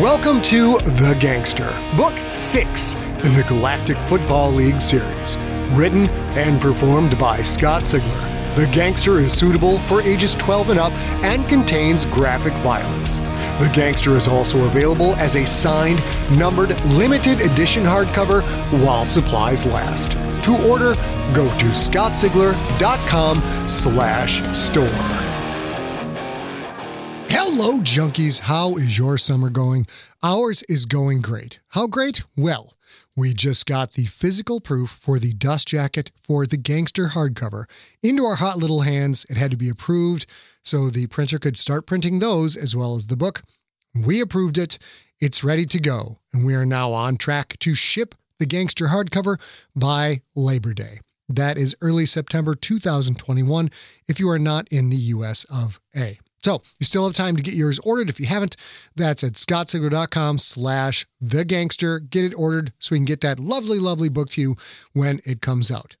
Welcome to The Gangster, Book 6 in the Galactic Football League series. Written and performed by Scott Sigler. The Gangster is suitable for ages 12 and up and contains graphic violence. The Gangster is also available as a signed, numbered, limited edition hardcover while supplies last. To order, go to scottsigler.com slash store. Hello, junkies. How is your summer going? Ours is going great. How great? Well, we just got the physical proof for the dust jacket for the gangster hardcover into our hot little hands. It had to be approved so the printer could start printing those as well as the book. We approved it. It's ready to go. And we are now on track to ship the gangster hardcover by Labor Day. That is early September 2021 if you are not in the US of A. So you still have time to get yours ordered. If you haven't, that's at scottsigler.com slash the gangster. Get it ordered so we can get that lovely, lovely book to you when it comes out.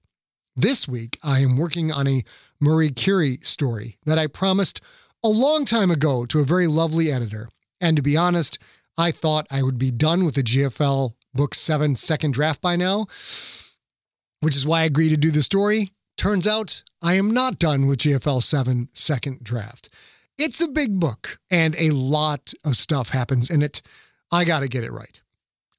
This week, I am working on a Marie Curie story that I promised a long time ago to a very lovely editor. And to be honest, I thought I would be done with the GFL Book 7 second draft by now, which is why I agreed to do the story. Turns out I am not done with GFL 7 second draft. It's a big book and a lot of stuff happens in it. I got to get it right.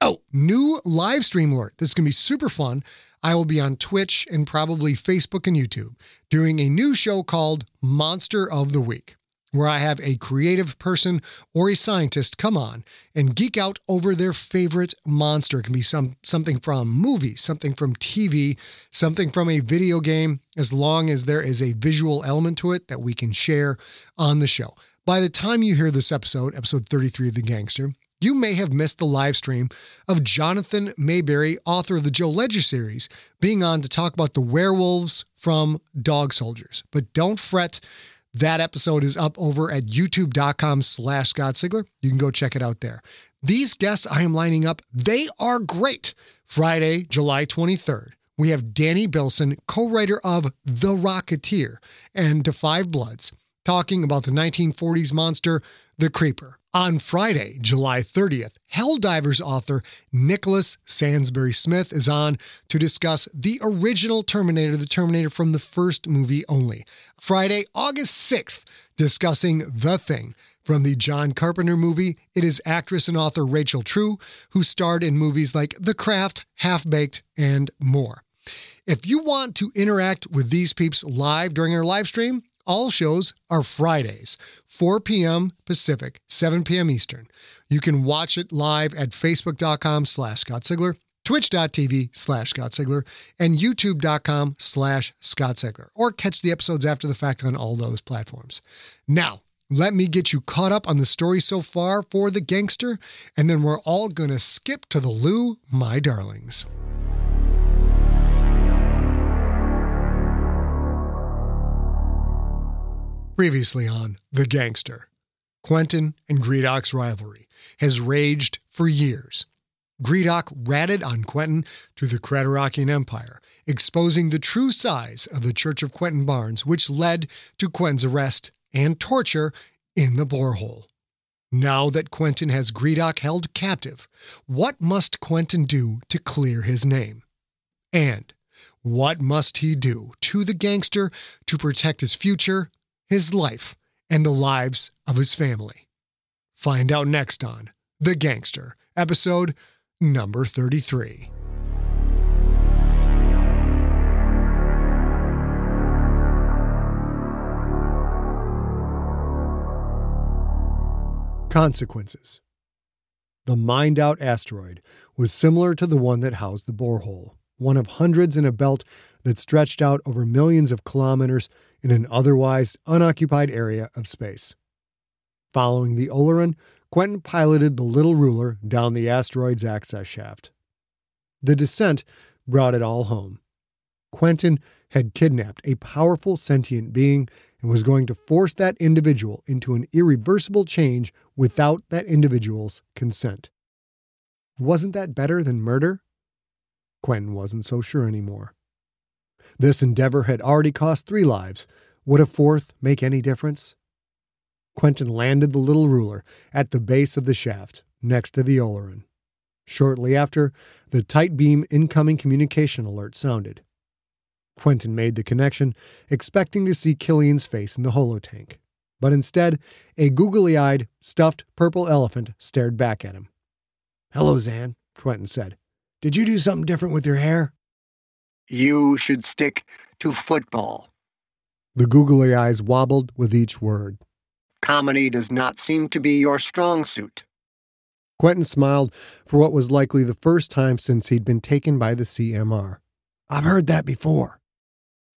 Oh, new live stream alert. This is going to be super fun. I will be on Twitch and probably Facebook and YouTube doing a new show called Monster of the Week where I have a creative person or a scientist come on and geek out over their favorite monster. It can be some something from movies, something from TV, something from a video game, as long as there is a visual element to it that we can share on the show. By the time you hear this episode, episode 33 of The Gangster, you may have missed the live stream of Jonathan Maberry, author of the Joe Ledger series, being on to talk about the werewolves from Dog Soldiers. But don't fret, that episode is up over at youtube.com slash Scott Sigler. You can go check it out there. These guests I am lining up, they are great. Friday, July 23rd, we have Danny Bilson, co-writer of The Rocketeer and Da 5 Bloods, talking about the 1940s monster, The Creeper. On Friday, July 30th, Helldivers author Nicholas Sansbury Smith is on to discuss the original Terminator, the Terminator from the first movie only. Friday, August 6th, discussing The Thing. From the John Carpenter movie, it is actress and author Rachel True, who starred in movies like The Craft, Half Baked, and more. If you want to interact with these peeps live during our live stream, all shows are Fridays, 4 p.m. Pacific, 7 p.m. Eastern. You can watch it live at facebook.com slash Scott Sigler, twitch.tv slash Scott Sigler, and youtube.com slash Scott Sigler, or catch the episodes after the fact on all those platforms. Now, let me get you caught up on the story so far for the gangster, and then we're all going to skip to the loo, my darlings. Previously on The Gangster, Quentin and Gredok's rivalry has raged for years. Gredok ratted on Quentin to the Creterakian Empire, exposing the true size of the Church of Quentin Barnes, which led to Quentin's arrest and torture in the borehole. Now that Quentin has Gredok held captive, what must Quentin do to clear his name? And what must he do to the gangster to protect his future his life, and the lives of his family. Find out next on The Gangster, episode number 33. Consequences The mined out asteroid was similar to the one that housed the borehole, one of hundreds in a belt that stretched out over millions of kilometers in an otherwise unoccupied area of space. Following the Oleron, Quentin piloted the little ruler down the asteroid's access shaft. The descent brought it all home. Quentin had kidnapped a powerful sentient being and was going to force that individual into an irreversible change without that individual's consent. Wasn't that better than murder? Quentin wasn't so sure anymore. This endeavor had already cost three lives. Would a fourth make any difference? Quentin landed the little ruler at the base of the shaft, next to the Oleron. Shortly after, the tight beam incoming communication alert sounded. Quentin made the connection, expecting to see Killian's face in the holotank. But instead, a googly eyed, stuffed purple elephant stared back at him. Hello, Zan, Quentin said. Did you do something different with your hair? You should stick to football. The googly eyes wobbled with each word. Comedy does not seem to be your strong suit. Quentin smiled for what was likely the first time since he'd been taken by the CMR. I've heard that before.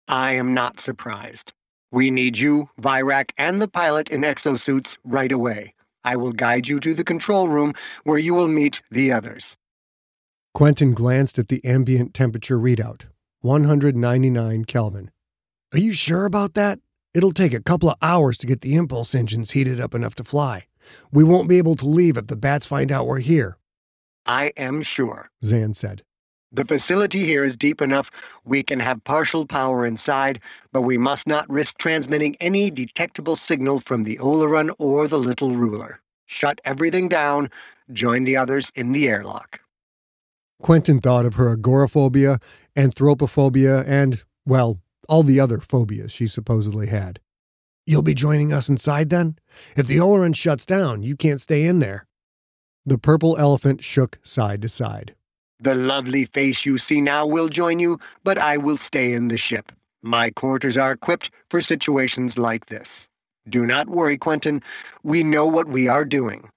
I am not surprised. We need you, Virak, and the pilot in exosuits right away. I will guide you to the control room where you will meet the others. Quentin glanced at the ambient temperature readout 199 Kelvin. Are you sure about that? It'll take a couple of hours to get the impulse engines heated up enough to fly. We won't be able to leave if the bats find out we're here. I am sure, Zan said. The facility here is deep enough we can have partial power inside, but we must not risk transmitting any detectable signal from the Oleron or the Little Ruler. Shut everything down, join the others in the airlock. Quentin thought of her agoraphobia, anthropophobia, and, well, all the other phobias she supposedly had. You'll be joining us inside then? If the Oleron shuts down, you can't stay in there. The purple elephant shook side to side. The lovely face you see now will join you, but I will stay in the ship. My quarters are equipped for situations like this. Do not worry, Quentin. We know what we are doing.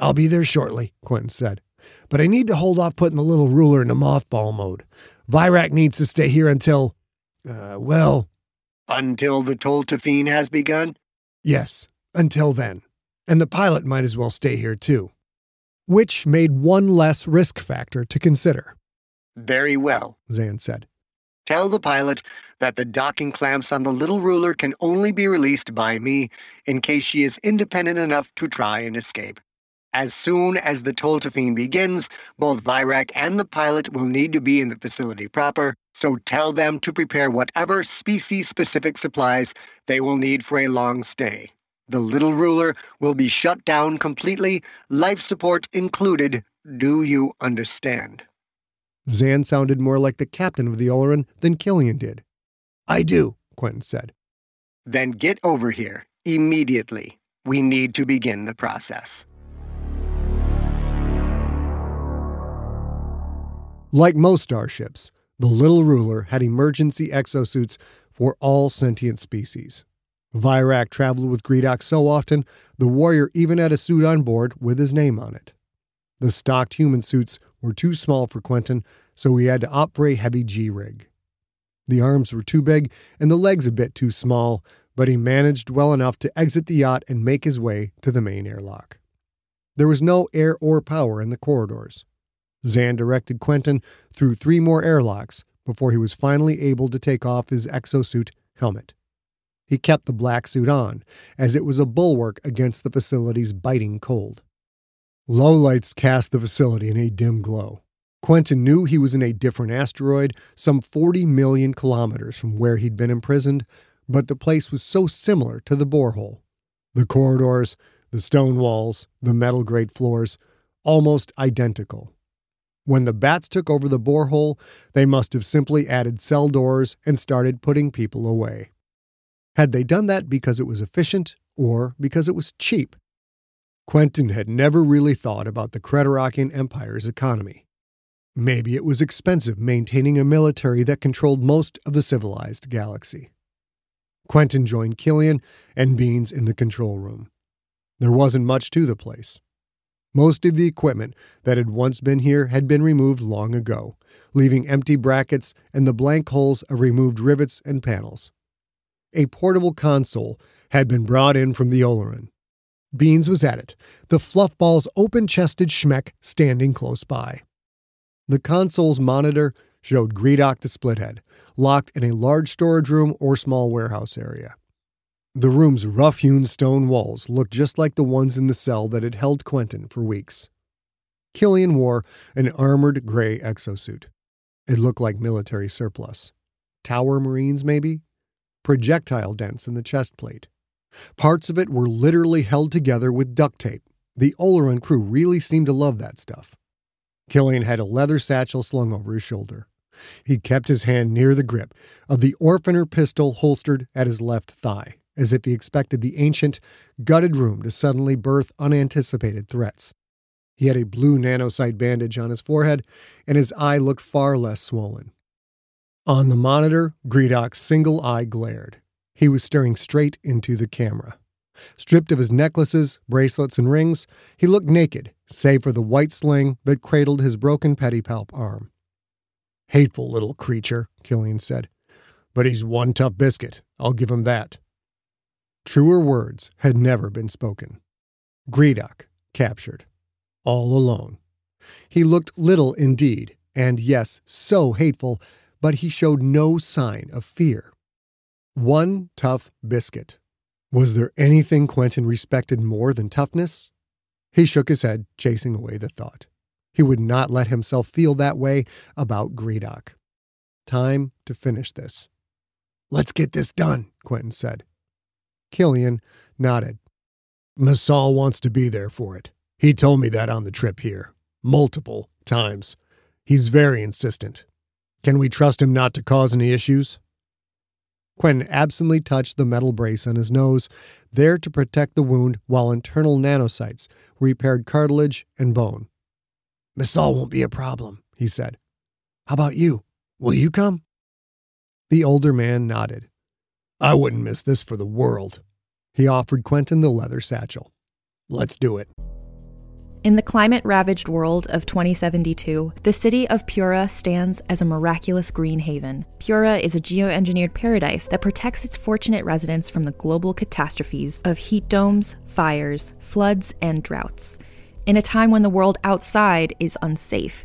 I'll be there shortly, Quentin said. But I need to hold off putting the little ruler into mothball mode. Virak needs to stay here until, uh, well. Until the Toltafine has begun? Yes, until then. And the pilot might as well stay here too which made one less risk factor to consider. Very well, Zan said. Tell the pilot that the docking clamps on the little ruler can only be released by me in case she is independent enough to try and escape. As soon as the Toltafine begins, both Virak and the pilot will need to be in the facility proper, so tell them to prepare whatever species-specific supplies they will need for a long stay. The little ruler will be shut down completely, life support included. Do you understand? Zan sounded more like the captain of the Oleron than Killian did. I do, Quentin said. Then get over here, immediately. We need to begin the process. Like most starships, the Little Ruler had emergency exosuits for all sentient species. Virak traveled with Gredok so often, the warrior even had a suit on board with his name on it. The stocked human suits were too small for Quentin, so he had to opt for a heavy G rig. The arms were too big and the legs a bit too small, but he managed well enough to exit the yacht and make his way to the main airlock. There was no air or power in the corridors. Zan directed Quentin through three more airlocks before he was finally able to take off his exosuit helmet. He kept the black suit on, as it was a bulwark against the facility's biting cold. Low lights cast the facility in a dim glow. Quentin knew he was in a different asteroid, some 40 million kilometers from where he'd been imprisoned, but the place was so similar to the borehole. The corridors, the stone walls, the metal grate floors, almost identical. When the bats took over the borehole, they must have simply added cell doors and started putting people away. Had they done that because it was efficient or because it was cheap? Quentin had never really thought about the Creterakian Empire's economy. Maybe it was expensive maintaining a military that controlled most of the civilized galaxy. Quentin joined Killian and Beans in the control room. There wasn't much to the place. Most of the equipment that had once been here had been removed long ago, leaving empty brackets and the blank holes of removed rivets and panels. A portable console had been brought in from the Oleron. Beans was at it, the fluffball's open chested schmeck standing close by. The console's monitor showed Gredok the Splithead, locked in a large storage room or small warehouse area. The room's rough hewn stone walls looked just like the ones in the cell that had held Quentin for weeks. Killian wore an armored gray exosuit. It looked like military surplus. Tower Marines, maybe? Projectile dents in the chest plate. Parts of it were literally held together with duct tape. The Oleron crew really seemed to love that stuff. Killian had a leather satchel slung over his shoulder. He kept his hand near the grip of the Orphaner pistol holstered at his left thigh, as if he expected the ancient, gutted room to suddenly birth unanticipated threats. He had a blue nanocyte bandage on his forehead, and his eye looked far less swollen. On the monitor, Gredok's single eye glared. He was staring straight into the camera. Stripped of his necklaces, bracelets, and rings, he looked naked, save for the white sling that cradled his broken pedipalp arm. Hateful little creature, Killian said. But he's one tough biscuit. I'll give him that. Truer words had never been spoken. Gredok, captured. All alone. He looked little indeed, and yes, so hateful, but he showed no sign of fear. One tough biscuit. Was there anything Quentin respected more than toughness? He shook his head, chasing away the thought. He would not let himself feel that way about Gredok. Time to finish this. Let's get this done, Quentin said. Killian nodded. Masal wants to be there for it. He told me that on the trip here. Multiple times. He's very insistent. Can we trust him not to cause any issues? Quentin absently touched the metal brace on his nose, there to protect the wound while internal nanocytes repaired cartilage and bone. Masal won't be a problem, he said. How about you? Will you come? The older man nodded. I wouldn't miss this for the world. He offered Quentin the leather satchel. Let's do it. In the climate ravaged world of 2072, the city of Pura stands as a miraculous green haven. Pura is a geoengineered paradise that protects its fortunate residents from the global catastrophes of heat domes, fires, floods, and droughts. In a time when the world outside is unsafe,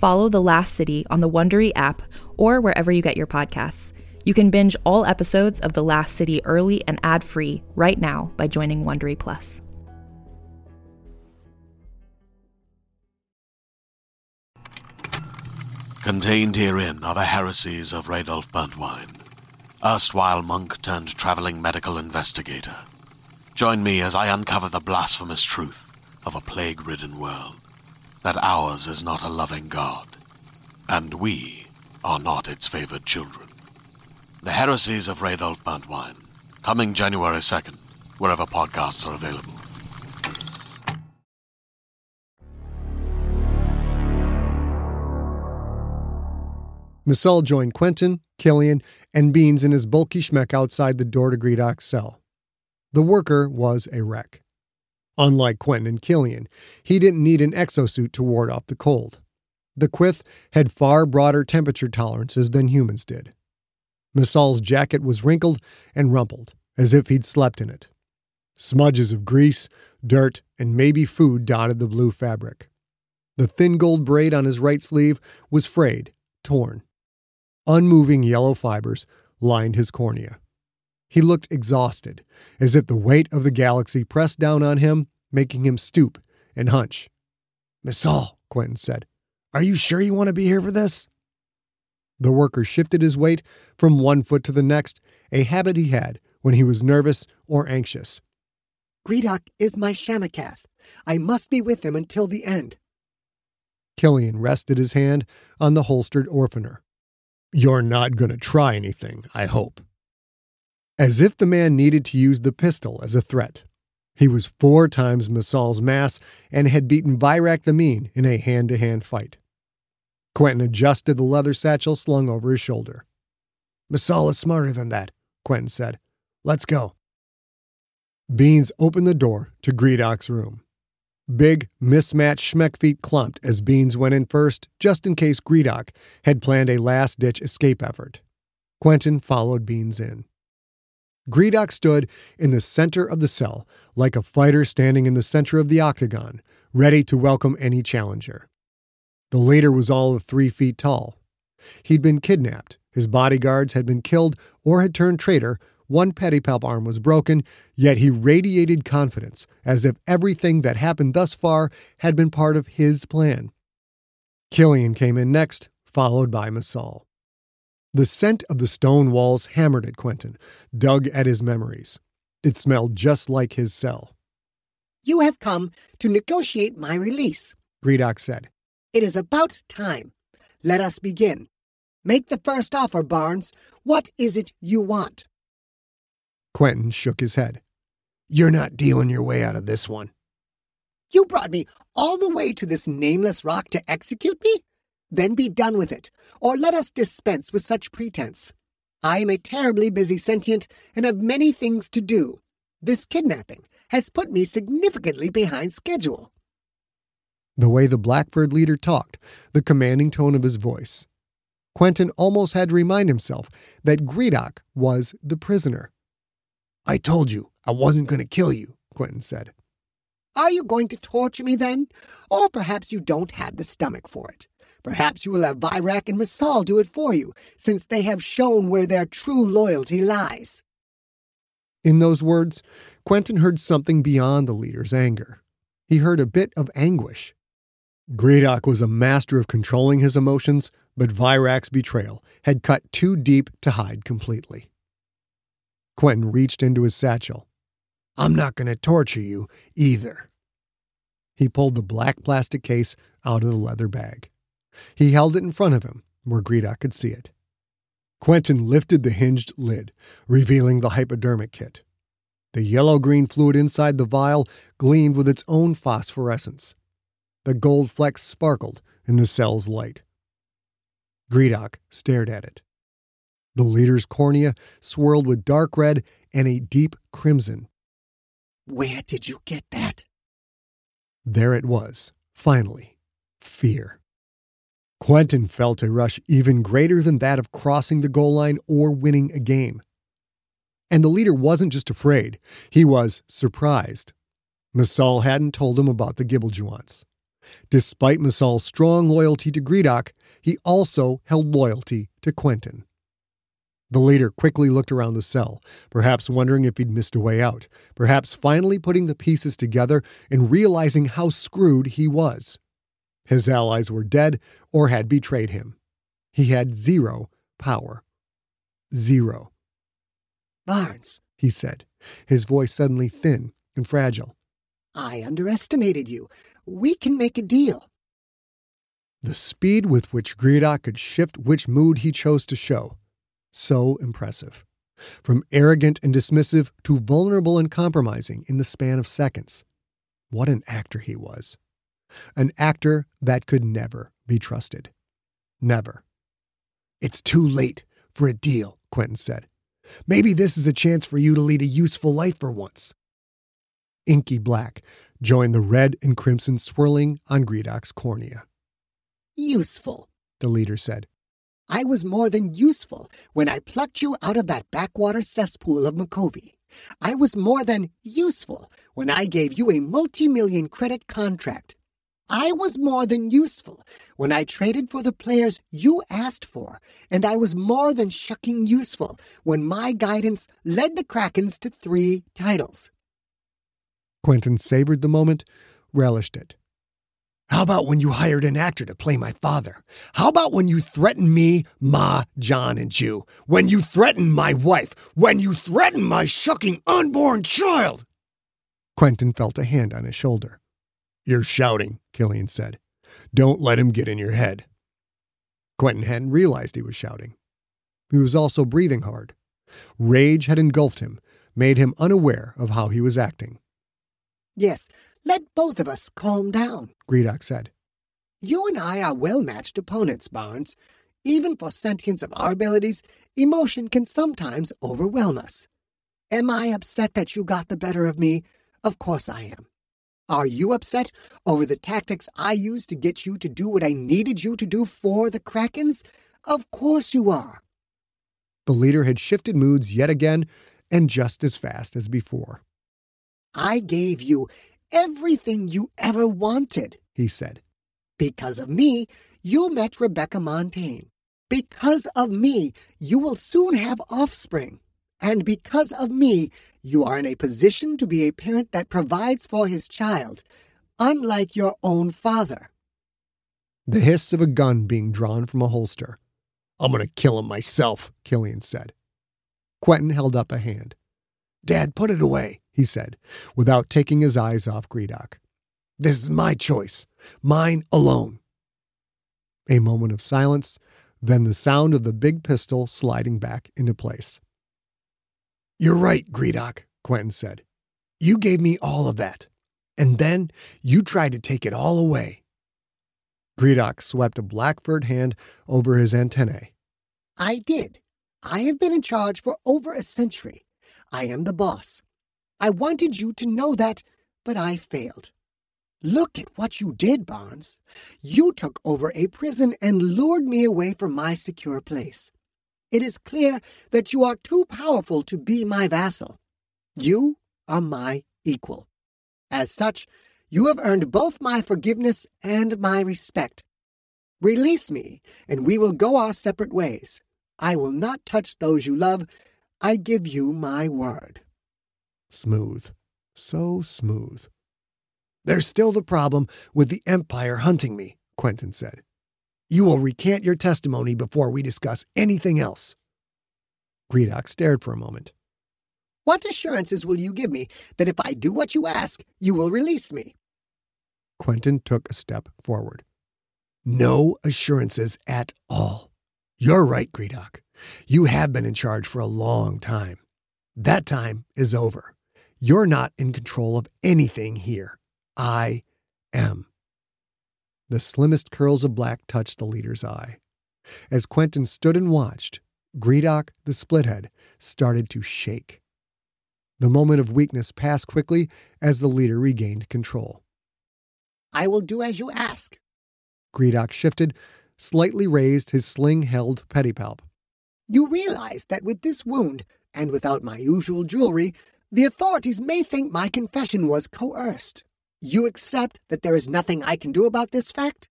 Follow The Last City on the Wondery app or wherever you get your podcasts. You can binge all episodes of The Last City early and ad-free right now by joining Wondery Plus. Contained herein are the heresies of Radolf Burntwine, erstwhile monk turned traveling medical investigator. Join me as I uncover the blasphemous truth of a plague ridden world that ours is not a loving God, and we are not its favored children. The Heresies of Radolf Burntwine, coming January 2nd, wherever podcasts are available. Masal joined Quentin, Killian, and Beans in his bulky schmeck outside the door to Gredok's cell. The worker was a wreck. Unlike Quentin and Killian, he didn't need an exosuit to ward off the cold. The Quith had far broader temperature tolerances than humans did. Masal's jacket was wrinkled and rumpled, as if he'd slept in it. Smudges of grease, dirt, and maybe food dotted the blue fabric. The thin gold braid on his right sleeve was frayed, torn. Unmoving yellow fibers lined his cornea. He looked exhausted, as if the weight of the galaxy pressed down on him, making him stoop and hunch. Masal, Quentin said, Are you sure you want to be here for this? The worker shifted his weight from one foot to the next, a habit he had when he was nervous or anxious. Gredok is my Shamakath. I must be with him until the end. Killian rested his hand on the holstered orphaner. You're not going to try anything, I hope. As if the man needed to use the pistol as a threat. He was four times Massal's mass and had beaten Virak the Mean in a hand to hand fight. Quentin adjusted the leather satchel slung over his shoulder. Massal is smarter than that, Quentin said. Let's go. Beans opened the door to Gredok's room. Big, mismatched Schmeckfeet clumped as Beans went in first, just in case Gredok had planned a last ditch escape effort. Quentin followed Beans in. Gredok stood in the center of the cell, like a fighter standing in the center of the octagon, ready to welcome any challenger. The leader was all of three feet tall. He'd been kidnapped, his bodyguards had been killed or had turned traitor, one pedipalp arm was broken, yet he radiated confidence, as if everything that happened thus far had been part of his plan. Killian came in next, followed by Masal. The scent of the stone walls hammered at Quentin, dug at his memories. It smelled just like his cell. You have come to negotiate my release, Gredok said. It is about time. Let us begin. Make the first offer, Barnes. What is it you want? Quentin shook his head. You're not dealing your way out of this one. You brought me all the way to this nameless rock to execute me? Then be done with it, or let us dispense with such pretense. I am a terribly busy sentient and have many things to do. This kidnapping has put me significantly behind schedule. The way the Blackbird leader talked, the commanding tone of his voice. Quentin almost had to remind himself that Gredok was the prisoner. I told you I wasn't going to kill you, Quentin said. Are you going to torture me then? Or perhaps you don't have the stomach for it. Perhaps you will have Virak and Masal do it for you, since they have shown where their true loyalty lies. In those words, Quentin heard something beyond the leader's anger. He heard a bit of anguish. Gredok was a master of controlling his emotions, but Virak's betrayal had cut too deep to hide completely. Quentin reached into his satchel. I'm not going to torture you either. He pulled the black plastic case out of the leather bag. He held it in front of him, where Gredok could see it. Quentin lifted the hinged lid, revealing the hypodermic kit. The yellow green fluid inside the vial gleamed with its own phosphorescence. The gold flecks sparkled in the cell's light. Gredok stared at it. The leader's cornea swirled with dark red and a deep crimson. Where did you get that? There it was, finally fear. Quentin felt a rush even greater than that of crossing the goal line or winning a game. And the leader wasn't just afraid, he was surprised. Massal hadn't told him about the Gibbeljuants. Despite Massal's strong loyalty to Gredok, he also held loyalty to Quentin. The leader quickly looked around the cell, perhaps wondering if he'd missed a way out, perhaps finally putting the pieces together and realizing how screwed he was. His allies were dead or had betrayed him. He had zero power. Zero. Barnes, he said, his voice suddenly thin and fragile. I underestimated you. We can make a deal. The speed with which Gredok could shift which mood he chose to show so impressive. From arrogant and dismissive to vulnerable and compromising in the span of seconds. What an actor he was. An actor that could never be trusted. Never. It's too late for a deal, Quentin said. Maybe this is a chance for you to lead a useful life for once. Inky black joined the red and crimson swirling on Gredok's cornea. Useful, the leader said. I was more than useful when I plucked you out of that backwater cesspool of Micovi. I was more than useful when I gave you a multi-million credit contract. I was more than useful when I traded for the players you asked for, and I was more than shucking useful when my guidance led the Krakens to three titles. Quentin savored the moment, relished it. How about when you hired an actor to play my father? How about when you threatened me, Ma, John, and Jew? When you threatened my wife? When you threatened my shucking unborn child? Quentin felt a hand on his shoulder. You're shouting, Killian said. Don't let him get in your head. Quentin hadn't realized he was shouting. He was also breathing hard. Rage had engulfed him, made him unaware of how he was acting. Yes, let both of us calm down, Gredok said. You and I are well matched opponents, Barnes. Even for sentience of our abilities, emotion can sometimes overwhelm us. Am I upset that you got the better of me? Of course I am. Are you upset over the tactics I used to get you to do what I needed you to do for the Krakens? Of course you are. The leader had shifted moods yet again, and just as fast as before. I gave you everything you ever wanted, he said. Because of me, you met Rebecca Montaigne. Because of me, you will soon have offspring. And because of me, you are in a position to be a parent that provides for his child, unlike your own father. The hiss of a gun being drawn from a holster. I'm going to kill him myself, Killian said. Quentin held up a hand. Dad, put it away, he said, without taking his eyes off Gredok. This is my choice, mine alone. A moment of silence, then the sound of the big pistol sliding back into place. You're right, Gredok, Quentin said. You gave me all of that, and then you tried to take it all away. Gredok swept a black furred hand over his antennae. I did. I have been in charge for over a century. I am the boss. I wanted you to know that, but I failed. Look at what you did, Barnes. You took over a prison and lured me away from my secure place. It is clear that you are too powerful to be my vassal. You are my equal. As such, you have earned both my forgiveness and my respect. Release me, and we will go our separate ways. I will not touch those you love. I give you my word. Smooth. So smooth. There's still the problem with the Empire hunting me, Quentin said. You will recant your testimony before we discuss anything else. Gredok stared for a moment. What assurances will you give me that if I do what you ask, you will release me? Quentin took a step forward. No assurances at all. You're right, Gredok. You have been in charge for a long time. That time is over. You're not in control of anything here. I am. The slimmest curls of black touched the leader's eye. As Quentin stood and watched, Gredok, the splithead, started to shake. The moment of weakness passed quickly as the leader regained control. I will do as you ask. Gredok shifted, slightly raised his sling held pedipalp. You realize that with this wound, and without my usual jewelry, the authorities may think my confession was coerced. You accept that there is nothing I can do about this fact?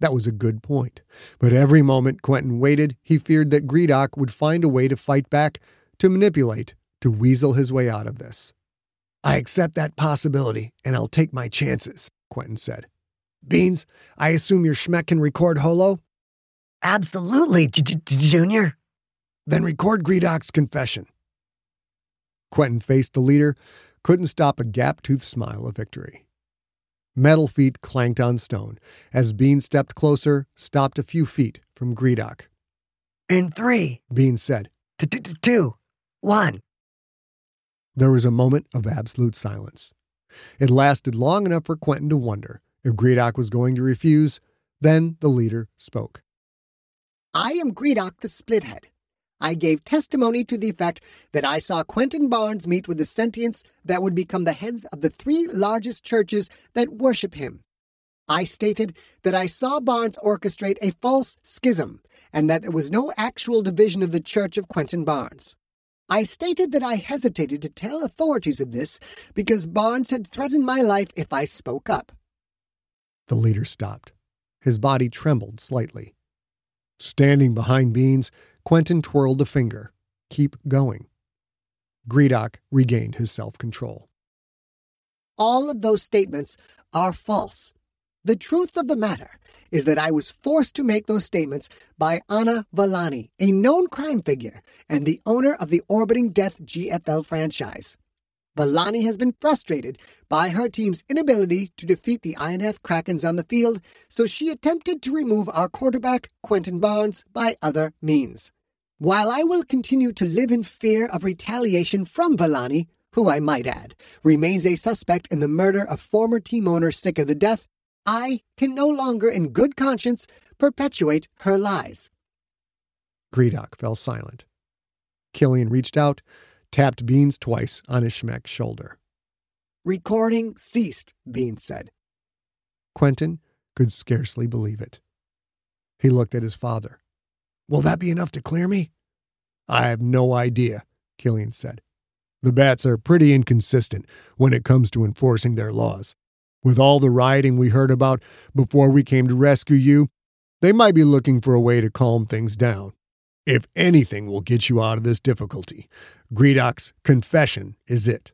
That was a good point. But every moment Quentin waited, he feared that Gredok would find a way to fight back, to manipulate, to weasel his way out of this. I accept that possibility, and I'll take my chances, Quentin said. Beans, I assume your schmeck can record holo? Absolutely, Junior. Then record Gredok's confession. Quentin faced the leader, couldn't stop a gap toothed smile of victory. Metal feet clanked on stone as Bean stepped closer, stopped a few feet from Gredok. In three, Bean said. Two, one. There was a moment of absolute silence. It lasted long enough for Quentin to wonder if Gredok was going to refuse. Then the leader spoke. I am Gredok the Splithead. I gave testimony to the effect that I saw Quentin Barnes meet with the sentients that would become the heads of the three largest churches that worship him. I stated that I saw Barnes orchestrate a false schism and that there was no actual division of the Church of Quentin Barnes. I stated that I hesitated to tell authorities of this because Barnes had threatened my life if I spoke up. The leader stopped. His body trembled slightly. Standing behind Beans, Quentin twirled a finger. Keep going. Gredok regained his self control. All of those statements are false. The truth of the matter is that I was forced to make those statements by Anna Villani, a known crime figure and the owner of the Orbiting Death GFL franchise. Villani has been frustrated by her team's inability to defeat the INF Krakens on the field, so she attempted to remove our quarterback, Quentin Barnes, by other means. While I will continue to live in fear of retaliation from Villani, who I might add, remains a suspect in the murder of former team owner Sicker the Death, I can no longer in good conscience perpetuate her lies. Gredok fell silent. Killian reached out, tapped Beans twice on his schmeck's shoulder. Recording ceased, Beans said. Quentin could scarcely believe it. He looked at his father. Will that be enough to clear me? I have no idea, Killian said. The bats are pretty inconsistent when it comes to enforcing their laws. With all the rioting we heard about before we came to rescue you, they might be looking for a way to calm things down. If anything will get you out of this difficulty, Gredok's confession is it.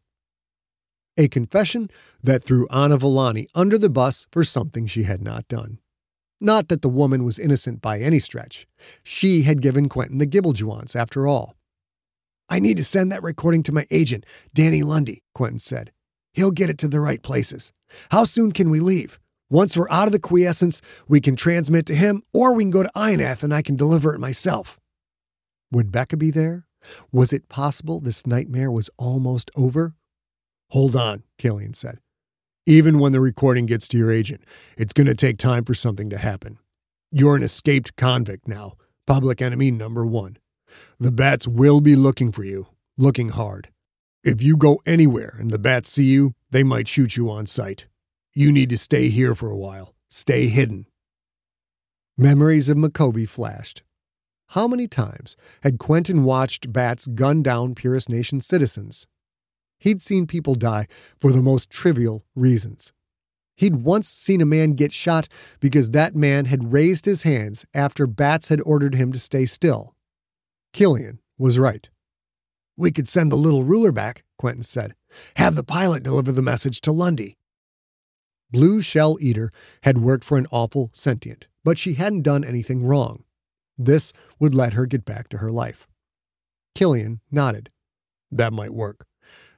A confession that threw Anna Villani under the bus for something she had not done. Not that the woman was innocent by any stretch. She had given Quentin the Gibbeljewants, after all. I need to send that recording to my agent, Danny Lundy, Quentin said. He'll get it to the right places. How soon can we leave? Once we're out of the quiescence, we can transmit to him, or we can go to Ionath and I can deliver it myself. Would Becca be there? Was it possible this nightmare was almost over? Hold on, Killian said. Even when the recording gets to your agent, it's going to take time for something to happen. You're an escaped convict now, public enemy number one. The bats will be looking for you, looking hard. If you go anywhere and the bats see you, they might shoot you on sight. You need to stay here for a while. Stay hidden. Memories of Micovi flashed. How many times had Quentin watched bats gun down Purist Nation citizens? He'd seen people die for the most trivial reasons. He'd once seen a man get shot because that man had raised his hands after bats had ordered him to stay still. Killian was right. We could send the little ruler back, Quentin said. Have the pilot deliver the message to Lundy. Blue Shell Eater had worked for an awful sentient, but she hadn't done anything wrong. This would let her get back to her life. Killian nodded. That might work.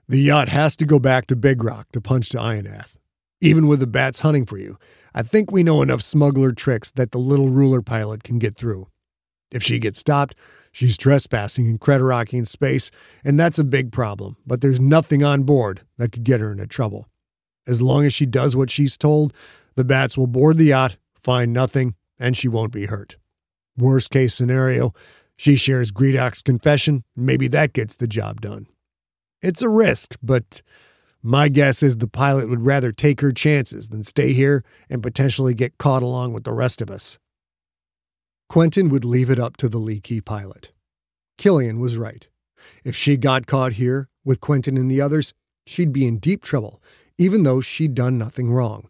The yacht has to go back to Big Rock to punch to Ionath. Even with the bats hunting for you, I think we know enough smuggler tricks that the little ruler pilot can get through. If she gets stopped, she's trespassing in Creterakian space, and that's a big problem, but there's nothing on board that could get her into trouble. As long as she does what she's told, the bats will board the yacht, find nothing, and she won't be hurt. Worst case scenario, she shares Gredok's confession, maybe that gets the job done. It's a risk, but my guess is the pilot would rather take her chances than stay here and potentially get caught along with the rest of us. Quentin would leave it up to the leaky pilot. Killian was right. If she got caught here with Quentin and the others, she'd be in deep trouble, even though she'd done nothing wrong.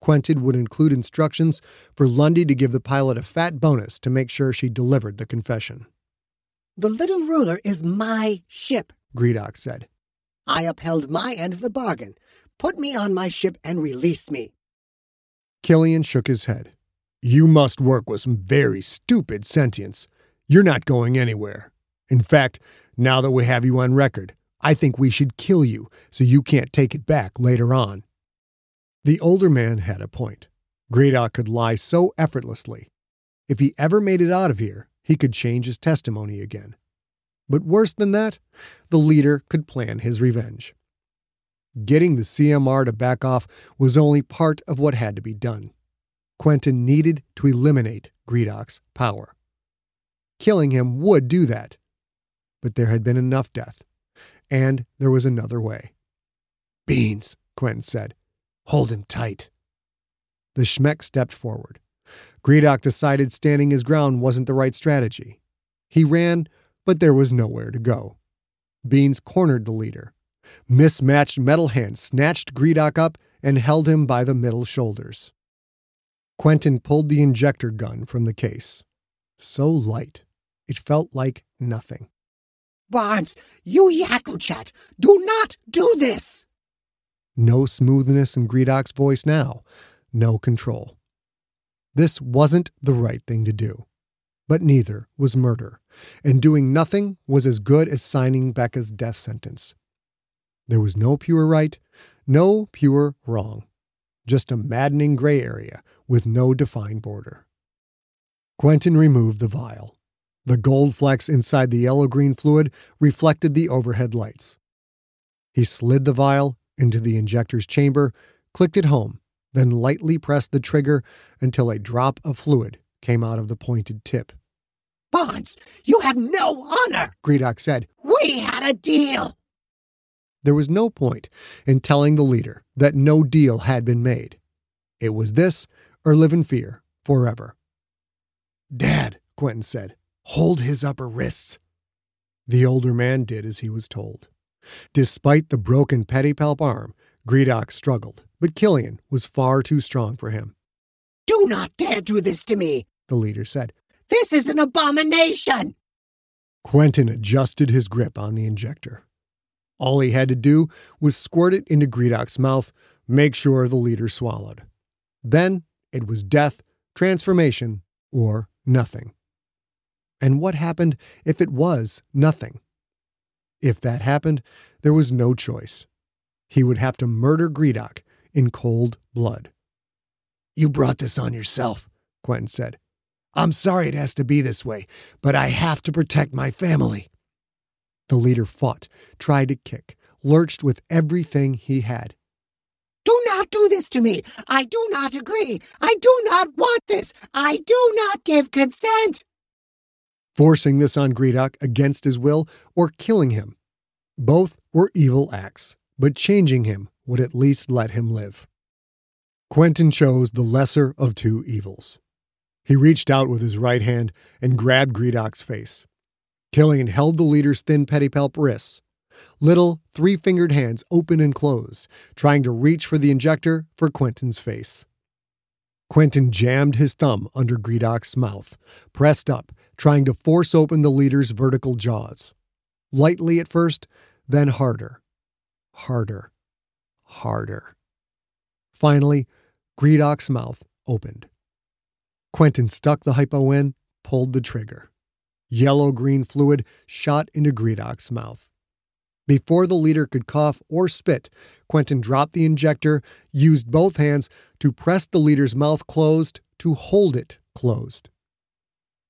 Quentin would include instructions for Lundy to give the pilot a fat bonus to make sure she delivered the confession. The little ruler is my ship, Gredok said. I upheld my end of the bargain. Put me on my ship and release me. Killian shook his head. You must work with some very stupid sentience. You're not going anywhere. In fact, now that we have you on record, I think we should kill you so you can't take it back later on. The older man had a point. Gredok could lie so effortlessly. If he ever made it out of here, he could change his testimony again. But worse than that, the leader could plan his revenge. Getting the CMR to back off was only part of what had to be done. Quentin needed to eliminate Gredok's power. Killing him would do that. But there had been enough death, and there was another way. Beans, Quentin said. Hold him tight. The Schmeck stepped forward. Gredok decided standing his ground wasn't the right strategy. He ran, but there was nowhere to go. Beans cornered the leader. Mismatched metal hands snatched Gredok up and held him by the middle shoulders. Quentin pulled the injector gun from the case. So light, it felt like nothing. Barnes, you Yakuchat, do not do this! No smoothness in Gredok's voice now. no control. This wasn't the right thing to do, but neither was murder, and doing nothing was as good as signing Becca's death sentence. There was no pure right, no pure wrong, just a maddening gray area with no defined border. Quentin removed the vial. The gold flecks inside the yellow green fluid reflected the overhead lights. He slid the vial into the injector's chamber, clicked it home, then lightly pressed the trigger until a drop of fluid came out of the pointed tip. Bonds, you have no honor, Gredok said. We had a deal. There was no point in telling the leader that no deal had been made. It was this or live in fear forever. Dad, Quentin said, hold his upper wrists. The older man did as he was told. Despite the broken pedipalp arm, Gredok struggled, but Killian was far too strong for him. Do not dare do this to me, the leader said. This is an abomination. Quentin adjusted his grip on the injector. All he had to do was squirt it into Gredok's mouth, make sure the leader swallowed. Then it was death, transformation, or nothing. And what happened if it was nothing? If that happened, there was no choice. He would have to murder Gredok in cold blood. You brought this on yourself, Quentin said. I'm sorry it has to be this way, but I have to protect my family. The leader fought, tried to kick, lurched with everything he had. Do not do this to me. I do not agree. I do not want this. I do not give consent. Forcing this on Gredok against his will or killing him. Both were evil acts, but changing him would at least let him live. Quentin chose the lesser of two evils. He reached out with his right hand and grabbed Gredok's face. Killian held the leader's thin pedipalp wrists, little three fingered hands open and close, trying to reach for the injector for Quentin's face. Quentin jammed his thumb under Gredok's mouth, pressed up, trying to force open the leader's vertical jaws. Lightly at first, then harder, harder, harder. Finally, Gredok's mouth opened. Quentin stuck the hypo in, pulled the trigger. Yellow green fluid shot into Gredok's mouth. Before the leader could cough or spit, Quentin dropped the injector, used both hands to press the leader's mouth closed to hold it closed.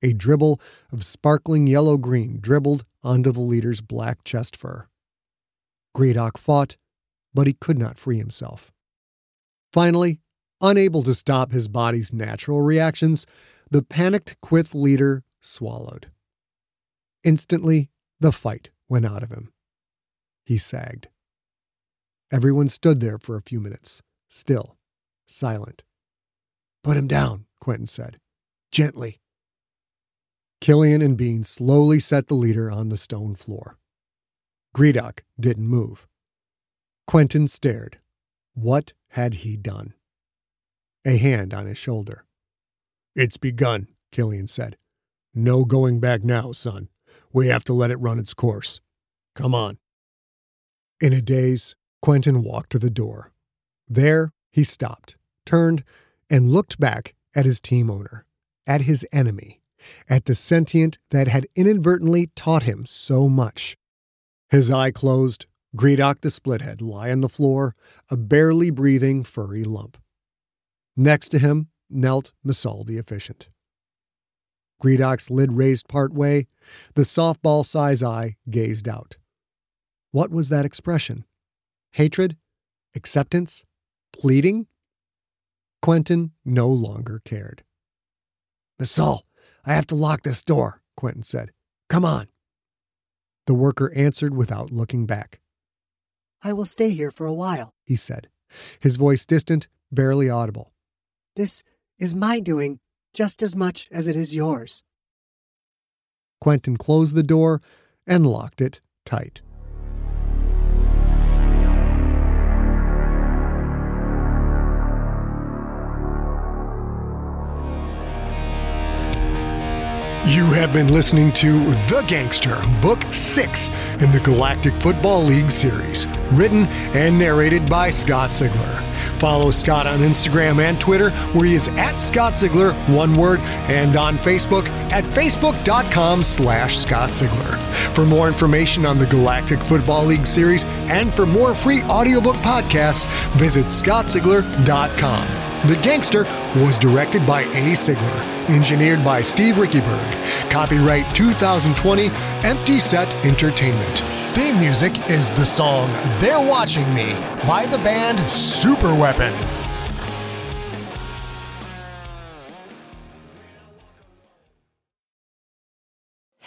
A dribble of sparkling yellow green dribbled onto the leader's black chest fur. Gredok fought, but he could not free himself. Finally, unable to stop his body's natural reactions, the panicked Quyth leader swallowed. Instantly, the fight went out of him. He sagged. Everyone stood there for a few minutes, still, silent. Put him down, Quentin said. Gently. Killian and Bean slowly set the leader on the stone floor. Gredok didn't move. Quentin stared. What had he done? A hand on his shoulder. It's begun, Killian said. No going back now, son. We have to let it run its course. Come on. In a daze, Quentin walked to the door. There, he stopped, turned, and looked back at his team owner, at his enemy, at the sentient that had inadvertently taught him so much. His eye closed, Gredok the Splithead lay on the floor, a barely breathing furry lump. Next to him knelt Messal the Efficient. Gredok's lid raised part way, the softball size eye gazed out. What was that expression? Hatred? Acceptance? Pleading? Quentin no longer cared. Messal, I have to lock this door, Quentin said. Come on. The worker answered without looking back. I will stay here for a while, he said, his voice distant, barely audible. This is my doing just as much as it is yours. Quentin closed the door and locked it tight. You have been listening to The Gangster, Book 6 in the Galactic Football League series, written and narrated by Scott Sigler. Follow Scott on Instagram and Twitter, where he is at Scott Sigler, one word, and on Facebook at facebook.com slash Scott Sigler. For more information on the Galactic Football League series and for more free audiobook podcasts, visit scottsigler.com. The Gangster was directed by A. Sigler, engineered by Steve Riekeberg. Copyright 2020, Empty Set Entertainment. Theme music is the song They're Watching Me by the band Super